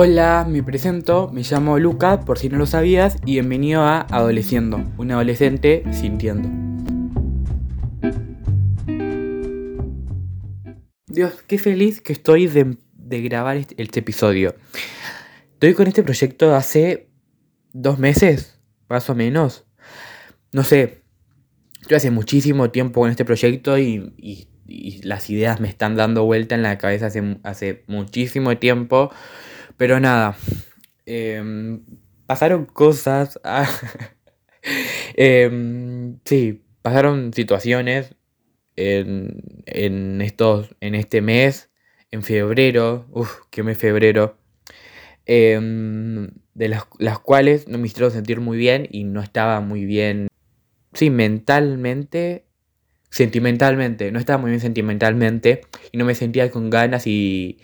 Hola, me presento, me llamo Luca, por si no lo sabías, y bienvenido a Adoleciendo, un adolescente sintiendo. Dios, qué feliz que estoy de, grabar este, este, episodio. Estoy con este proyecto hace dos meses, más o menos. No sé, estoy hace muchísimo tiempo con este proyecto y, las ideas me están dando vuelta en la cabeza hace, hace muchísimo tiempo. Pero nada, em, pasaron cosas. Em, sí, pasaron situaciones en, estos, en este mes, en febrero, uff, qué mes febrero, em, de las, las, cuales no me hicieron sentir muy bien y no estaba muy bien, sí, mentalmente, sentimentalmente, no estaba muy bien sentimentalmente y no me sentía con ganas y,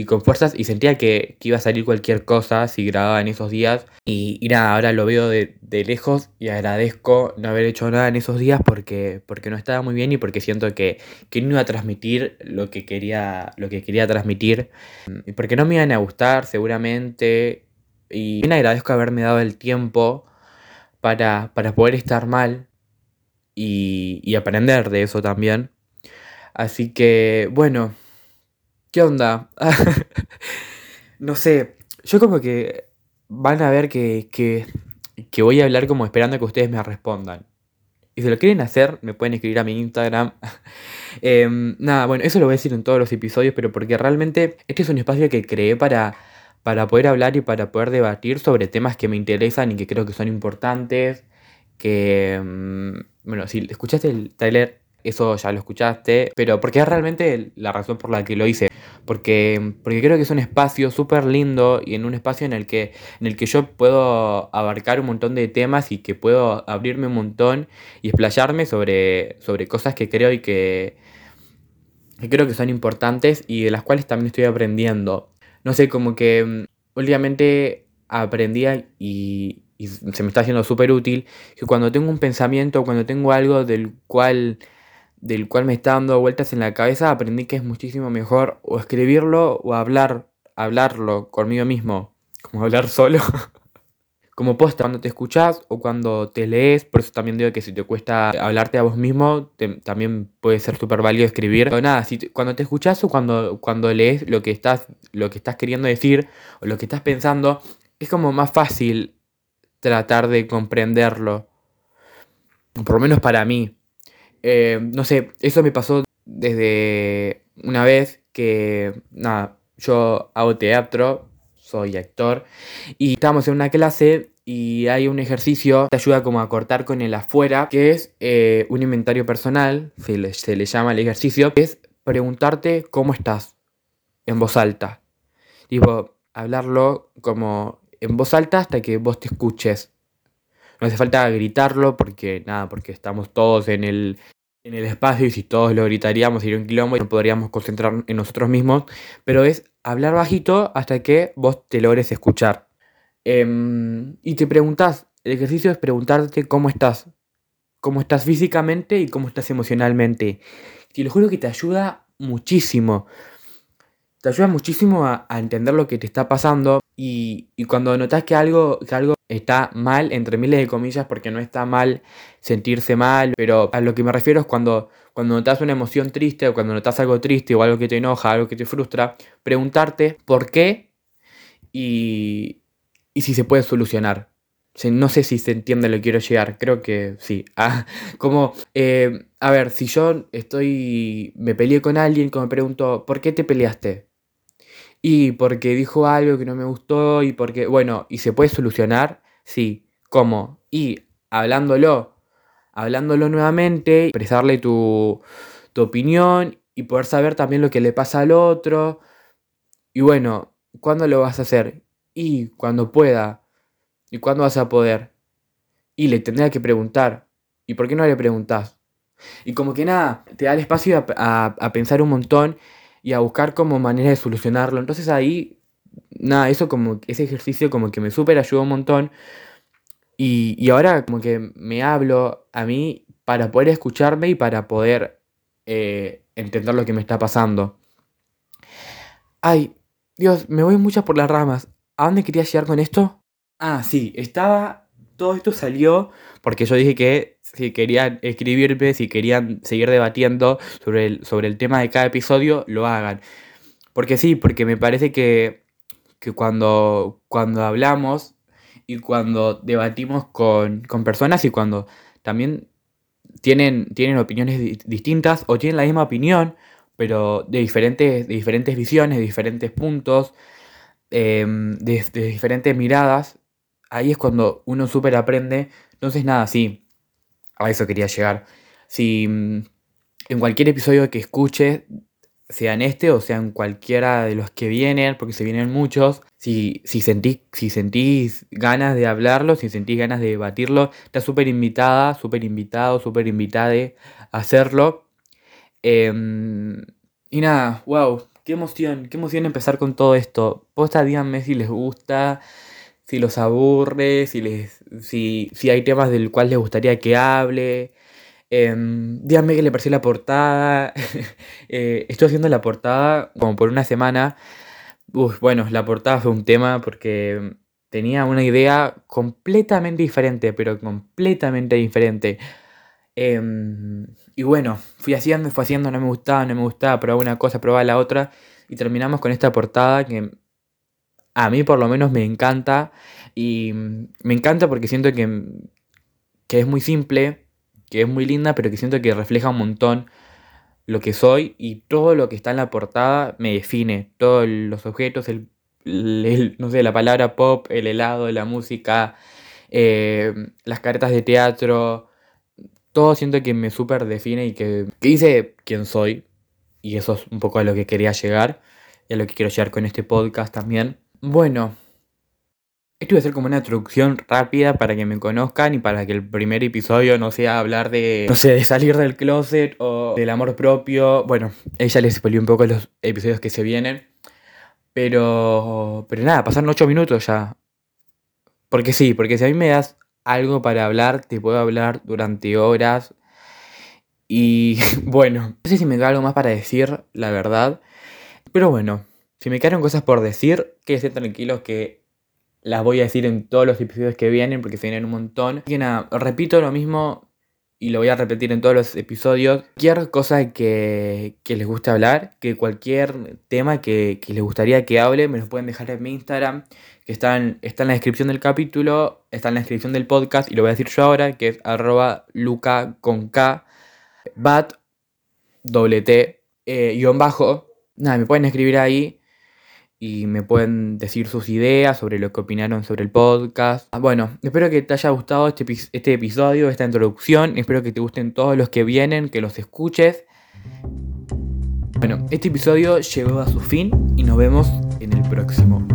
y con fuerzas y sentía que, iba a salir cualquier cosa si grababa en esos días. Y, nada, ahora lo veo de, lejos y agradezco no haber hecho nada en esos días porque, porque no estaba muy bien y porque siento que, que no iba a transmitir lo que quería, lo que quería transmitir. Y porque no me iban a gustar seguramente. Y bien agradezco haberme dado el tiempo para, para poder estar mal y, y aprender de eso también. Así que, bueno, ¿Qué onda? no sé, yo como que van a ver que, que, que, voy a hablar como esperando que ustedes me respondan. Y si lo quieren hacer, me pueden escribir a mi Instagram. Em, nada, bueno, eso lo voy a decir en todos los episodios, pero porque realmente este es un espacio que creé para, para poder hablar y para poder debatir sobre temas que me interesan y que creo que son importantes. Que, em, bueno, si escuchaste el trailer eso ya lo escuchaste, pero porque es realmente la razón por la que lo hice. Porque, porque creo que es un espacio súper lindo y en un espacio en el, que, en el que yo puedo abarcar un montón de temas y que puedo abrirme un montón y explayarme sobre, sobre cosas que creo y que, creo que son importantes y de las cuales también estoy aprendiendo. No sé, como que mm, últimamente aprendía y, y se me está haciendo súper útil que cuando tengo un pensamiento, cuando tengo algo del cual del cual me está dando vueltas en la cabeza, aprendí que es muchísimo mejor o escribirlo o hablar, hablarlo conmigo mismo, como hablar solo. como posta, cuando te escuchas o cuando te lees, por eso también digo que si te cuesta hablarte a vos mismo, también puede ser súper válido escribir. Pero nada, si cuando te escuchas o cuando, cuando lees lo que, estás, lo que estás queriendo decir o lo que estás pensando, es como más fácil tratar de comprenderlo. Por lo menos para mí. Eh, no sé, eso me pasó desde una vez que, nada, yo hago teatro, soy actor, y estábamos en una clase y hay un ejercicio que te ayuda como a cortar con el afuera, que es eh, un inventario personal, se le, se le llama el ejercicio, que es preguntarte cómo estás en voz alta. Tipo, hablarlo como en voz alta hasta que vos te escuches. No hace falta gritarlo porque nada, porque estamos todos en el, en el espacio y si todos lo gritaríamos sería un quilombo y no podríamos concentrar en nosotros mismos. Pero es hablar bajito hasta que vos te logres escuchar. Em, y te preguntas, el ejercicio es preguntarte cómo estás. Cómo estás físicamente y cómo estás emocionalmente. Y lo juro que te ayuda muchísimo te ayuda muchísimo a, entender lo que te está pasando y, cuando notas que algo, que algo está mal, entre miles de comillas, porque no está mal sentirse mal, pero a lo que me refiero es cuando, cuando notas una emoción triste o cuando notas algo triste o algo que te enoja, algo que te frustra, preguntarte por qué y, y si se puede solucionar. No sé si se entiende lo que quiero llegar, creo que sí. Ah, como, eh, a ver, si yo estoy, me peleé con alguien, como me pregunto, ¿por qué te peleaste? Y porque dijo algo que no me gustó y porque, bueno, ¿y se puede solucionar? Sí. ¿Cómo? Y hablándolo, hablándolo nuevamente, expresarle tu, tu opinión y poder saber también lo que le pasa al otro. Y bueno, ¿cuándo lo vas a hacer? Y cuando pueda. ¿Y cuándo vas a poder? Y le tendría que preguntar. ¿Y por qué no le preguntas? Y como que nada, te da el espacio a, a pensar un montón y a buscar como manera de solucionarlo. Entonces ahí, nada, eso como, ese ejercicio como que me súper ayudó un montón. Y, ahora como que me hablo a mí para poder escucharme y para poder eh, entender lo que me está pasando. Ay, Dios, me voy mucho por las ramas. ¿A dónde quería llegar con esto? Ah, sí, estaba... Todo esto salió porque yo dije que si querían escribirme, si querían seguir debatiendo sobre el, sobre el tema de cada episodio, lo hagan. Porque sí, porque me parece que, que cuando, cuando hablamos y cuando debatimos con, con personas y cuando también tienen, tienen opiniones distintas o tienen la misma opinión, pero de diferentes, de diferentes visiones, de diferentes puntos, em, de, diferentes miradas, ahí es cuando uno súper aprende. Entonces, nada, sí, a eso quería llegar. Si mm, en cualquier episodio que escuches, sea en este o sea en cualquiera de los que vienen, porque se vienen muchos, si, si, sentís, si sentís ganas de hablarlo, si sentís ganas de debatirlo, está súper invitada, súper invitado, súper invitada a hacerlo. Em, y nada, wow, qué emoción, qué emoción empezar con todo esto. Posta, díganme si les gusta, si los aburre, si, les, si, si hay temas del cual les gustaría que hable. Em, díganme qué le pareció la portada. eh, estoy haciendo la portada como por una semana. bueno, la portada fue un tema porque tenía una idea completamente diferente, pero completamente diferente. Em, y bueno, fui haciendo, fui haciendo, no me gustaba, no me gustaba, probaba una cosa, probaba la otra. Y terminamos con esta portada que a mí por lo menos me encanta. Y me encanta porque siento que, que es muy simple, que es muy linda, pero que siento que refleja un montón lo que soy y todo lo que está en la portada me define. Todos los objetos, el, no sé, la palabra pop, el helado, la música, eh, las cartas de teatro, todo siento que me súper define y que, que dice quién soy. Y eso es un poco a lo que quería llegar y a lo que quiero llegar con este podcast también. Bueno, esto iba a ser como una introducción rápida para que me conozcan y para que el primer episodio no sea hablar de, no sé, de salir del closet o del amor propio. Bueno, ella les expolió un poco los episodios que se vienen. Pero, pero nada, pasaron 8 minutos ya. Porque sí, porque si a mí me das algo para hablar, te puedo hablar durante horas. Y bueno, no sé si me queda algo más para decir, la verdad. Pero bueno, si me quedaron cosas por decir, quédense tranquilos que las voy a decir en todos los episodios que vienen porque se vienen un montón. Y nada, repito lo mismo y lo voy a repetir en todos los episodios. Cualquier cosa que, les guste hablar, que cualquier tema que, les gustaría que hable, me lo pueden dejar en mi Instagram, que está en, está en la descripción del capítulo, está en la descripción del podcast y lo voy a decir yo ahora, que es arroba luca con K, bat, doble T, eh. Nada, me pueden escribir ahí y me pueden decir sus ideas sobre lo que opinaron sobre el podcast. Ah, bueno, espero que te haya gustado este, este episodio, esta introducción. Espero que te gusten todos los que vienen, que los escuches. Bueno, este episodio llegó a su fin y nos vemos en el próximo.